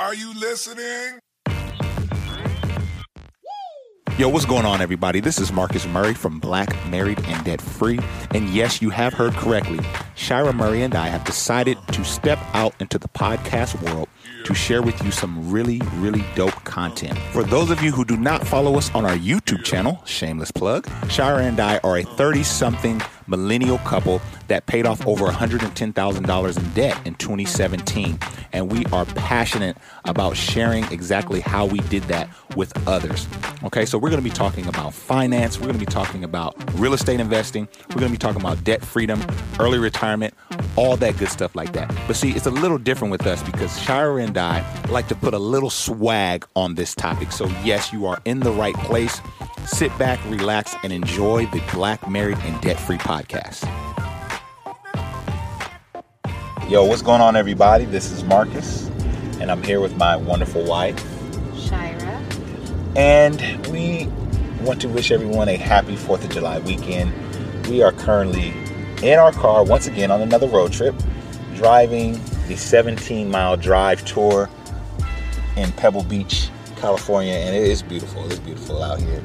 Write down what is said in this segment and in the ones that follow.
Are you listening? Yo, what's going on, everybody? This is Marcus Murray from Black, Married, and Debt Free. And yes, you have heard correctly. Shira Murray and I have decided to step out into the podcast world to share with you some really, really dope content. For those of you who do not follow us on our YouTube channel, shameless plug, Shira and I are a 30 something millennial couple that paid off over $110,000 in debt in 2017. And we are passionate about sharing exactly how we did that with others. Okay, so we're to be talking about finance, we're to be talking about real estate investing, we're to be talking about debt freedom, early retirement, all that good stuff like that. But see, it's a little different with us because Shira and I like to put a little swag on this topic. So, yes, you are in the right place. Sit back, relax, and enjoy the Black, Married, and Debt Free podcast. Yo, what's going on, everybody? This is Marcus, and I'm here with my wonderful wife. Shira. And we want to wish everyone a happy 4th of July weekend. We are currently in our car once again on another road trip, driving the 17 mile drive tour in Pebble Beach, California, and it is beautiful. It is beautiful out here.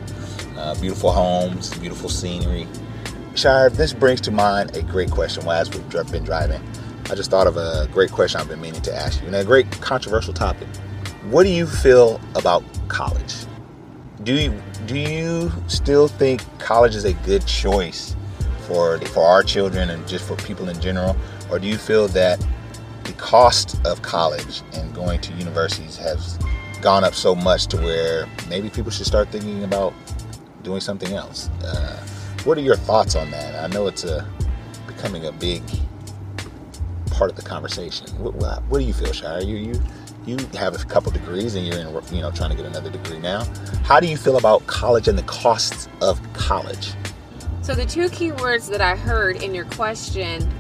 Uh, beautiful homes, beautiful scenery. Shire, this brings to mind a great question while as we've been driving. I just thought of a great question I've been meaning to ask you, and a great controversial topic. What do you feel about college? Do you do you still think college is a good choice for for our children and just for people in general, or do you feel that the cost of college and going to universities has gone up so much to where maybe people should start thinking about doing something else? Uh, what are your thoughts on that? I know it's a becoming a big part of the conversation. What, what, what do you feel, Shire? You you you have a couple degrees and you're in you know trying to get another degree now. How do you feel about college and the costs of college? So the two key words that I heard in your question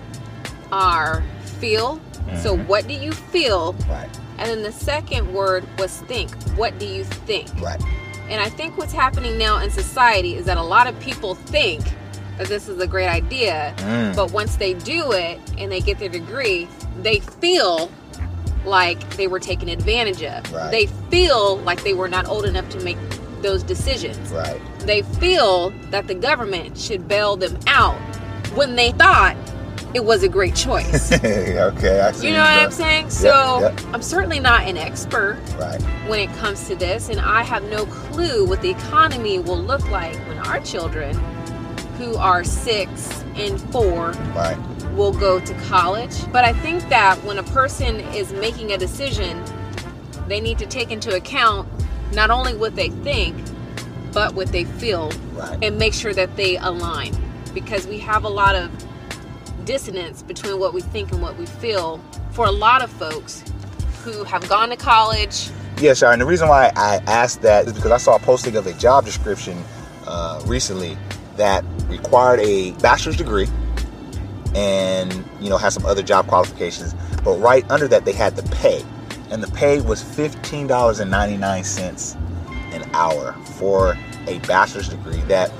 are feel. Mm-hmm. So what do you feel? Right. And then the second word was think. What do you think? Right. And I think what's happening now in society is that a lot of people think that this is a great idea, mm. but once they do it and they get their degree, they feel like they were taken advantage of. Right. They feel like they were not old enough to make those decisions. Right. They feel that the government should bail them out when they thought it was a great choice. okay, I see. You know what I'm saying? So yep, yep. I'm certainly not an expert right. when it comes to this, and I have no clue what the economy will look like when our children, who are six and four, right. will go to college. But I think that when a person is making a decision, they need to take into account not only what they think, but what they feel, right. and make sure that they align. Because we have a lot of dissonance between what we think and what we feel for a lot of folks who have gone to college. Yes, yeah, and the reason why I asked that is because I saw a posting of a job description uh, recently that required a bachelor's degree and you know has some other job qualifications, but right under that they had the pay, and the pay was fifteen dollars and ninety nine cents an hour for a bachelor's degree that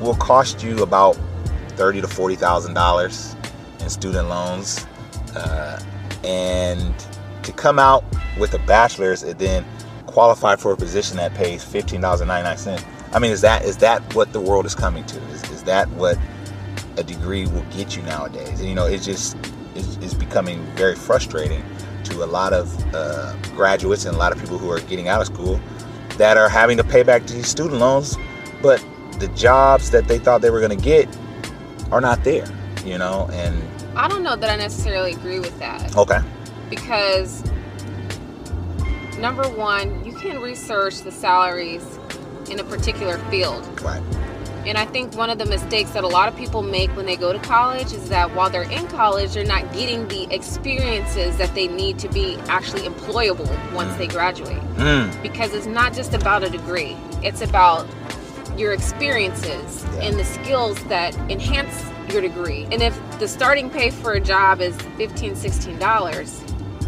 will cost you about thirty to forty thousand dollars in student loans, uh, and to come out with a bachelor's and then qualify for a position that pays fifteen dollars and ninety nine cents. I mean, is that is that what the world is coming to? Is, is that what a degree will get you nowadays? And you know, it's just it's, it's becoming very frustrating to a lot of uh, graduates and a lot of people who are getting out of school that are having to pay back these student loans, but the jobs that they thought they were going to get are not there, you know, and I don't know that I necessarily agree with that. Okay. Because number one, you can research the salaries in a particular field. Right. And I think one of the mistakes that a lot of people make when they go to college is that while they're in college, they're not getting the experiences that they need to be actually employable once they graduate. Mm. Because it's not just about a degree, it's about your experiences Yeah. and the skills that enhance your degree. And if the starting pay for a job is $15, $16,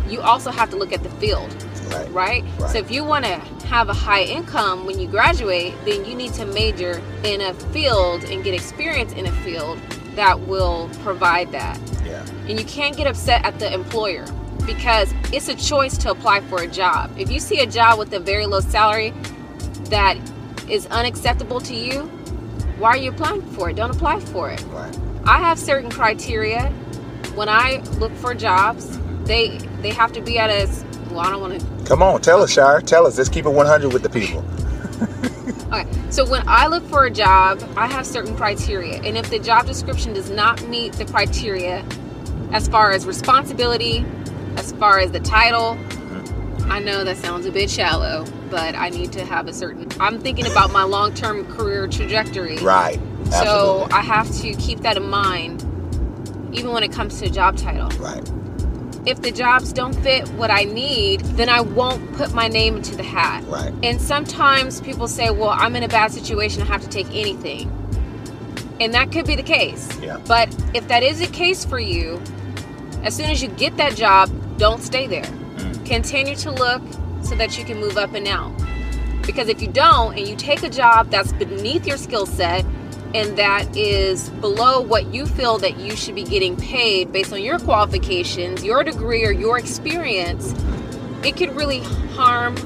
you also have to look at the field Right. right? Right. So if you want to have a high income when you graduate, then you need to major in a field and get experience in a field that will provide that. Yeah. And you can't get upset at the employer because it's a choice to apply for a job. If you see a job with a very low salary that is unacceptable to you, why are you applying for it? Don't apply for it. Right. I have certain criteria when I look for jobs. They they have to be at a well, I don't want to Come on, tell us, Shire. Tell us. Let's keep it 100 with the people. Okay, so when I look for a job, I have certain criteria. And if the job description does not meet the criteria as far as responsibility, as far as the title, I know that sounds a bit shallow, but I need to have a certain. I'm thinking about my long term career trajectory. Right. Absolutely. So I have to keep that in mind, even when it comes to a job title. right. If the jobs don't fit what I need, then I won't put my name into the hat. Right. And sometimes people say, well, I'm in a bad situation, I have to take anything. And that could be the case. Yeah. But if that is the case for you, as soon as you get that job, don't stay there. Mm. Continue to look so that you can move up and out. Because if you don't and you take a job that's beneath your skill set and that is below what you feel that you should be getting paid based on your qualifications, your degree, or your experience, it could really harm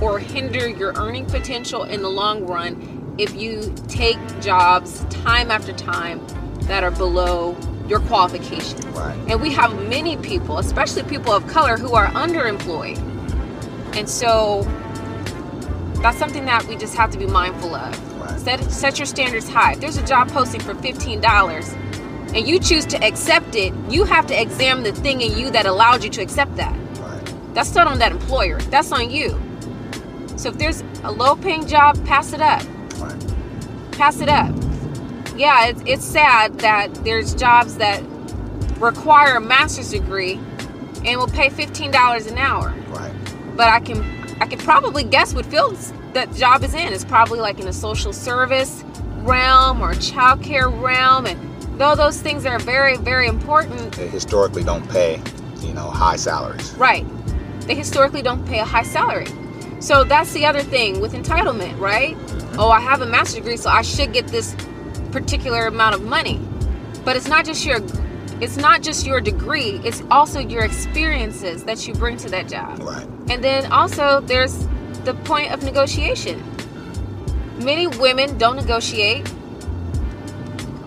or hinder your earning potential in the long run if you take jobs time after time that are below your qualifications. Right. And we have many people, especially people of color, who are underemployed. And so that's something that we just have to be mindful of. Set, set your standards high. If there's a job posting for $15 and you choose to accept it, you have to examine the thing in you that allowed you to accept that. Right. That's not on that employer. That's on you. So if there's a low paying job, pass it up. Right. Pass it up. Yeah, it's, it's sad that there's jobs that require a master's degree and will pay $15 an hour. Right. But I can I can probably guess what fields that job is in. It's probably like in a social service realm or childcare realm and though those things are very, very important, They historically don't pay, you know, high salaries. Right. They historically don't pay a high salary. So that's the other thing with entitlement, right? Mm-hmm. Oh, I have a master's degree, so I should get this particular amount of money. But it's not just your it's not just your degree, it's also your experiences that you bring to that job. Right. And then also there's the point of negotiation. Many women don't negotiate.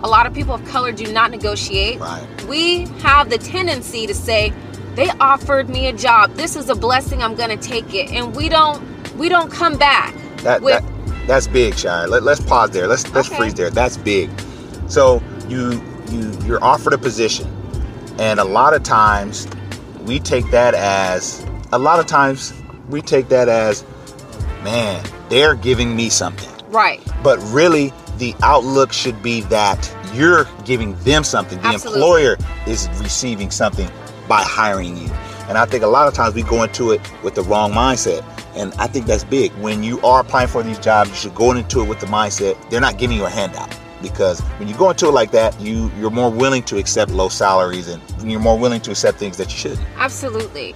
A lot of people of color do not negotiate. Right. We have the tendency to say, they offered me a job. This is a blessing. I'm going to take it. And we don't we don't come back That, with that that's big, Shire. Let, let's pause there. Let's let's Okay. freeze there. That's big. So you you you're offered a position, and a lot of times we take that as a lot of times we take that as, man, they're giving me something. right. But really, the outlook should be that you're giving them something. The Absolutely. employer is receiving something by hiring you. And I think a lot of times we go into it with the wrong mindset. And I think that's big. When you are applying for these jobs, you should go into it with the mindset they're not giving you a handout. Because when you go into it like that, you you're more willing to accept low salaries and you're more willing to accept things that you shouldn't. Absolutely.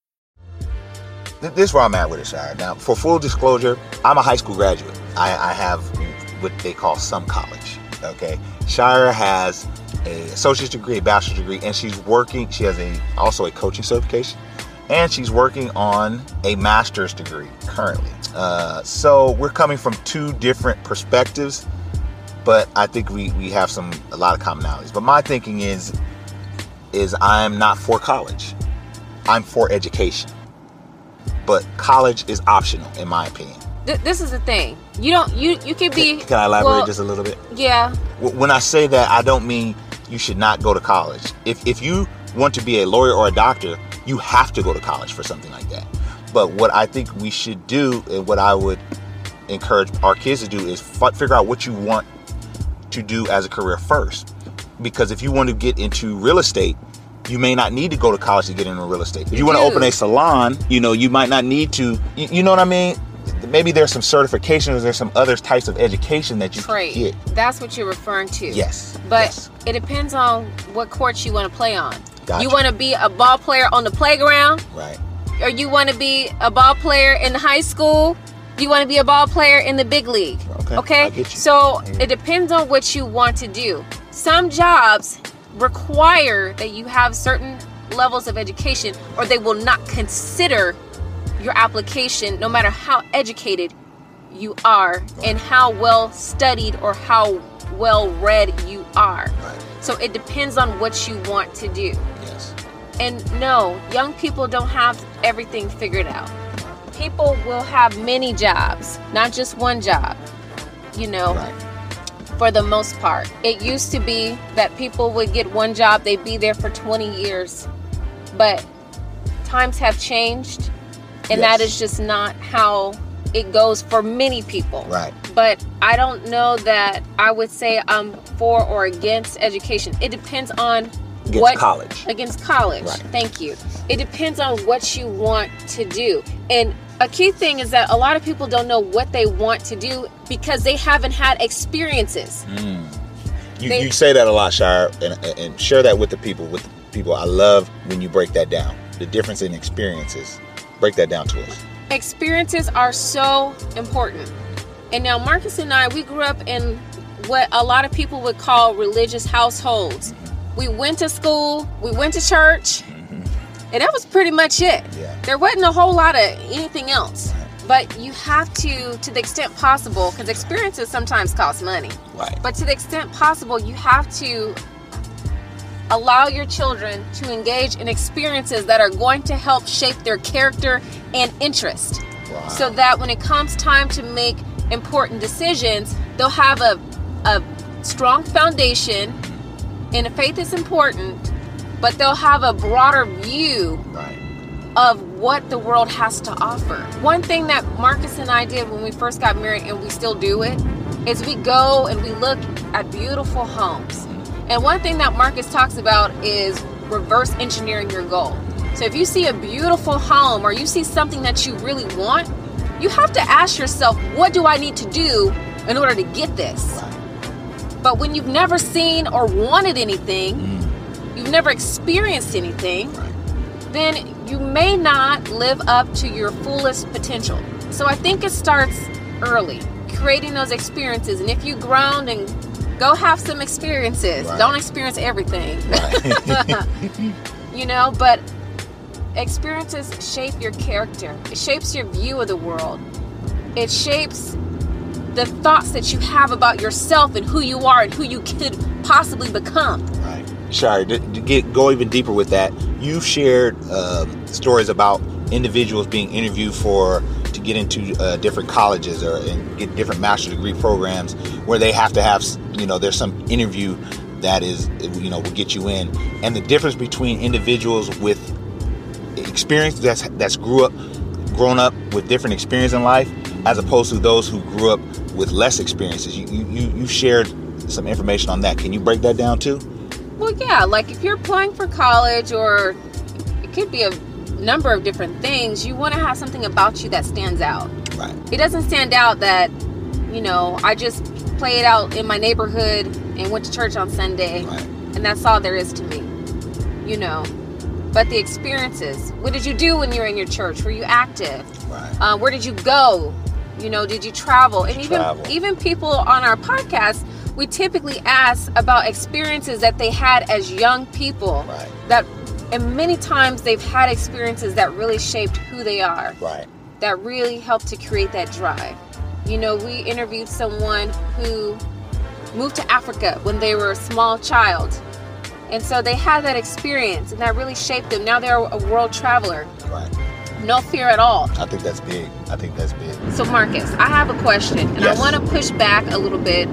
Th- this is where I'm at with it, Shire. Now, for full disclosure, I'm a high school graduate. I, I have what they call some college. Okay, Shire has a associate's degree, a bachelor's degree, and she's working. She has a also a coaching certification, and she's working on a master's degree currently. Uh, so we're coming from two different perspectives, but I think we we have some a lot of commonalities. But my thinking is is I'm not for college. I'm for education. But college is optional in my opinion. Th- this is the thing. You don't. You you can be. Can I elaborate well, just a little bit? Yeah. When I say that, I don't mean you should not go to college. If if you want to be a lawyer or a doctor, you have to go to college for something like that. But what I think we should do, and what I would encourage our kids to do, is f- figure out what you want to do as a career first. Because if you want to get into real estate, you may not need to go to college to get into real estate. If you, want to open a salon, you know, you might not need to. You, you know what I mean? Maybe there's some certifications, there's some other types of education that you Trade. can get. That's what you're referring to. Yes. But yes. it depends on what courts you want to play on. Gotcha. You want to be a ball player on the playground, Right. or you want to be a ball player in high school. You want to be a ball player in the big league. Okay, I get you. So it depends on what you want to do. Some jobs require that you have certain levels of education, or they will not consider your application, no matter how educated you are and how well studied or how well read you are. Right. So it depends on what you want to do. Yes. And no, young people don't have everything figured out. People will have many jobs, not just one job, you know, Right. For the most part. It used to be that people would get one job, they'd be there for 20 years. But times have changed, and that Yes. is just not how it goes for many people. Right. But I don't know that I would say I'm for or against education. It depends on Against what college. against college. Right. Thank you. It depends on what you want to do. And a key thing is that a lot of people don't know what they want to do because they haven't had experiences. Mm. You, They- you say that a lot, Shire, and, and share that with the people. With the people, I love when you break that down. The difference in experiences. Break that down to us. Experiences are so important. And now Marcus and I, we grew up in what a lot of people would call religious households. Mm-hmm. We went to school, we went to church, mm-hmm. And that was pretty much it. Yeah. There wasn't a whole lot of anything else. But you have to, to the extent possible, because experiences sometimes cost money. Right. But to the extent possible, you have to allow your children to engage in experiences that are going to help shape their character and interest. Wow. So that when it comes time to make important decisions, they'll have a, a strong foundation, and faith is important, but they'll have a broader view right. of what the world has to offer. One thing that Marcus and I did when we first got married, and we still do it, is we go and we look at beautiful homes. And one thing that Marcus talks about is reverse engineering your goal. So if you see a beautiful home or you see something that you really want, you have to ask yourself, what do I need to do in order to get this? But when you've never seen or wanted anything, mm. You've never experienced anything, then you may not live up to your fullest potential. So I think it starts early, creating those experiences. And if you ground and go have some experiences, Right. don't experience everything, Right. you know, but experiences shape your character, it shapes your view of the world, it shapes the thoughts that you have about yourself and who you are and who you could possibly become. Shire, to, to get go even deeper with that, you've shared um, stories about individuals being interviewed for to get into uh, different colleges or and get different master's degree programs where they have to have you know there's some interview that is you know will get you in. And the difference between individuals with experience that's that's grew up grown up with different experience in life as opposed to those who grew up with less experiences. You, you you shared some information on that. Can you break that down too Well, yeah, like if you're applying for college or it could be a number of different things, you want to have something about you that stands out. right It doesn't stand out that, you know, I just played out in my neighborhood and went to church on Sunday Right. and that's all there is to me, you know. But the experiences, what did you do when you were in your church? Were you active? right Uh, where did you go? You know, did you travel? And even Travel. even people on our podcast, we typically ask about experiences that they had as young people. Right. That and many times they've had experiences that really shaped who they are. right That really helped to create that drive. You know, we interviewed someone who moved to Africa when they were a small child. And so they had that experience and that really shaped them. Now they're a world traveler. Right. No fear at all. I think that's big. I think that's big. So, Marcus, I have a question, and Yes. I want to push back a little bit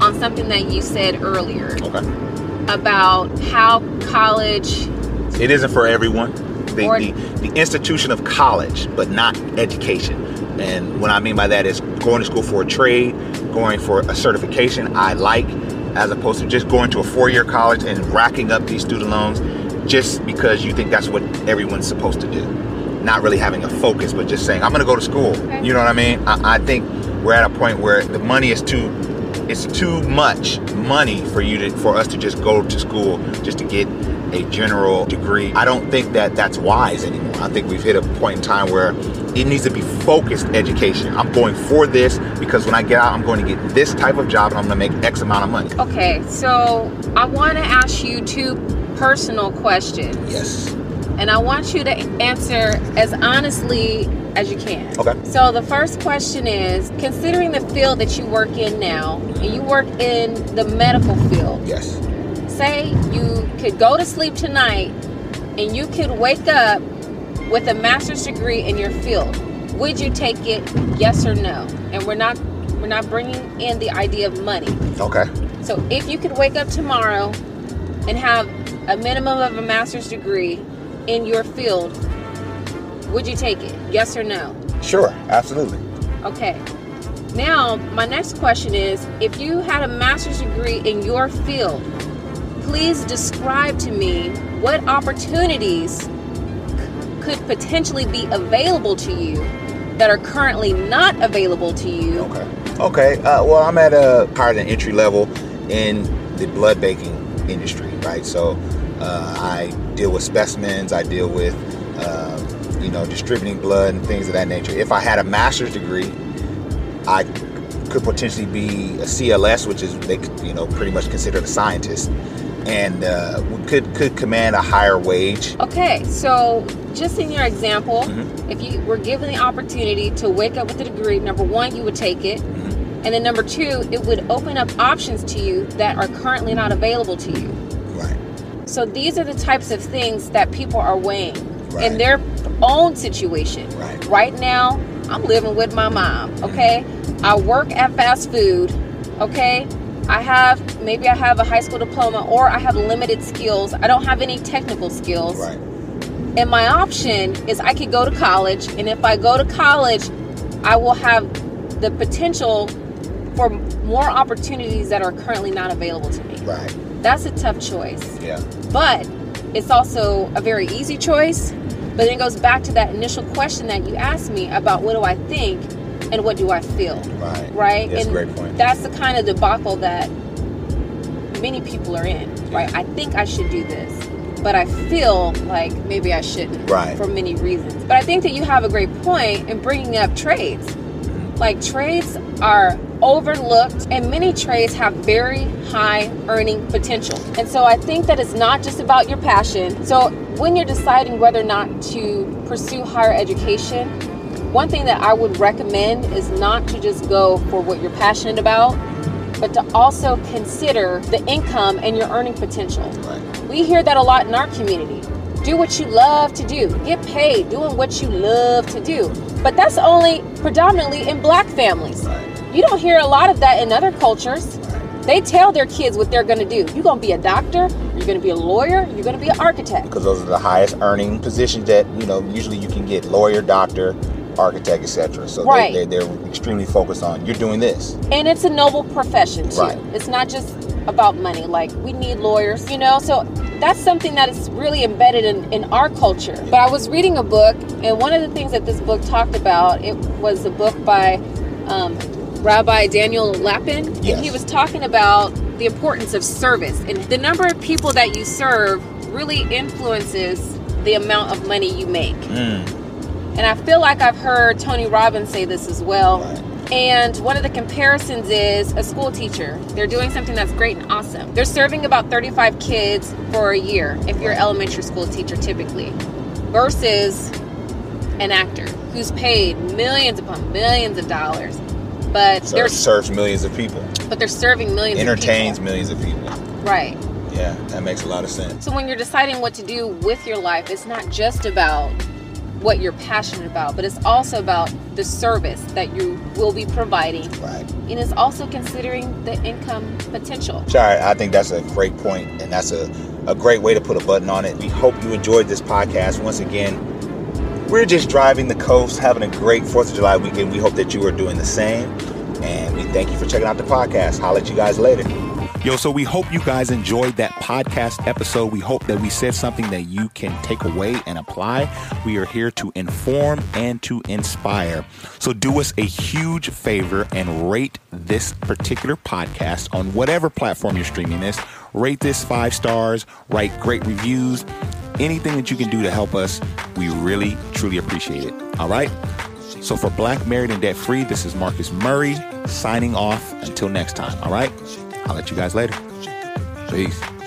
on something that you said earlier Okay. about how college. It isn't for everyone. The, Or- the, the institution of college, but not education. And what I mean by that is going to school for a trade, going for a certification I like, as opposed to just going to a four year college and racking up these student loans just because you think that's what everyone's supposed to do. Not really having a focus, but just saying, I'm going to go to school. Okay. You know what I mean? I, I think we're at a point where the money is too it's too much money for you to for us to just go to school just to get a general degree. I don't think that that's wise anymore. I think we've hit a point in time where it needs to be focused education. I'm going for this because when I get out, I'm going to get this type of job and I'm going to make X amount of money. Okay, so I want to ask you two personal questions, Yes. And I want you to answer as honestly as you can. Okay. So the first question is considering the field that you work in now, and you work in the medical field, Yes. say you could go to sleep tonight and you could wake up with a master's degree in your field would you take it yes or no and we're not we're not bringing in the idea of money Okay. so if you could wake up tomorrow and have a minimum of a master's degree in your field would you take it yes or no Sure. Absolutely. Okay. Now, my next question is if you had a master's degree in your field, please describe to me what opportunities c- could potentially be available to you that are currently not available to you. Okay. Okay. Uh, well, I'm at a higher than entry level in the blood banking industry, right? So uh, I deal with specimens. I deal with, um, you know, distributing blood and things of that nature. If I had a master's degree, I could potentially be a CLS, which is they, you know, pretty much considered a scientist, and uh, could could command a higher wage. Okay, so just in your example, Mhm. if you were given the opportunity to wake up with a degree, number one, you would take it. Mm-hmm. And then number two, it would open up options to you that are currently not available to you. Right. So these are the types of things that people are weighing Right. in their own situation. Right. now, I'm living with my mom, mm-hmm. okay? I work at fast food, okay? I have maybe I have a high school diploma or I have limited skills. I don't have any technical skills. Right. And my option is I could go to college, and if I go to college, I will have the potential for more opportunities that are currently not available to me. Right. That's a tough choice Yeah. but it's also a very easy choice. But then it goes back to that initial question that you asked me about what do I think and what do I feel, Right. right? That's a great point. that's the kind of debacle that many people are in, right? I think I should do this, but I feel like maybe I shouldn't, Right. For many reasons. But I think that you have a great point in bringing up trades. Mm-hmm. Like trades are overlooked, and many trades have very high earning potential. And so I think that it's not just about your passion. So when you're deciding whether or not to pursue higher education, one thing that I would recommend is not to just go for what you're passionate about, but to also consider the income and your earning potential. We hear that a lot in our community. Do what you love to do. Get paid doing what you love to do. But that's only predominantly in black families. You don't hear a lot of that in other cultures. They tell their kids what they're going to do. You're going to be a doctor, you're going to be a lawyer, you're going to be an architect. because those are the highest earning positions that you know usually you can get lawyer doctor architect etc so Right. they, they, they're extremely focused on you're doing this And it's a noble profession too. Right. It's not just about money. Like we need lawyers, you know. So that's something that is really embedded in, in our culture. But I was reading a book, and one of the things that this book talked about, it was a book by um, Rabbi Daniel Lapin, Yes. and he was talking about the importance of service and the number of people that you serve really influences the amount of money you make. Mm. And I feel like I've heard Tony Robbins say this as well. Right. And one of the comparisons is a school teacher. They're doing something that's great and awesome. They're serving about 35 kids for a year, if you're an elementary school teacher typically, versus an actor who's paid millions upon millions of dollars but So they're it serves millions of people, but they're serving millions entertains of millions of people. people. Right. Yeah, that makes a lot of sense. So when you're deciding what to do with your life, it's not just about what you're passionate about, but it's also about the service that you will be providing. Right. And it's also considering the income potential. Sorry, I think that's a great point, and that's a, a great way to put a button on it. We hope you enjoyed this podcast. Once again, we're just driving the coast, having a great 4th of July weekend. We hope that you are doing the same. And we thank you for checking out the podcast. Holler at you guys later. Yo, so we hope you guys enjoyed that podcast episode. We hope that we said something that you can take away and apply. We are here to inform and to inspire. So do us a huge favor and rate this particular podcast on whatever platform you're streaming this. Rate this five stars, write great reviews, anything that you can do to help us. We really, truly appreciate it. All right? So for Black, Married, and Debt Free, this is Marcus Murray signing off. Until next time, all right? I'll let you guys later. Peace.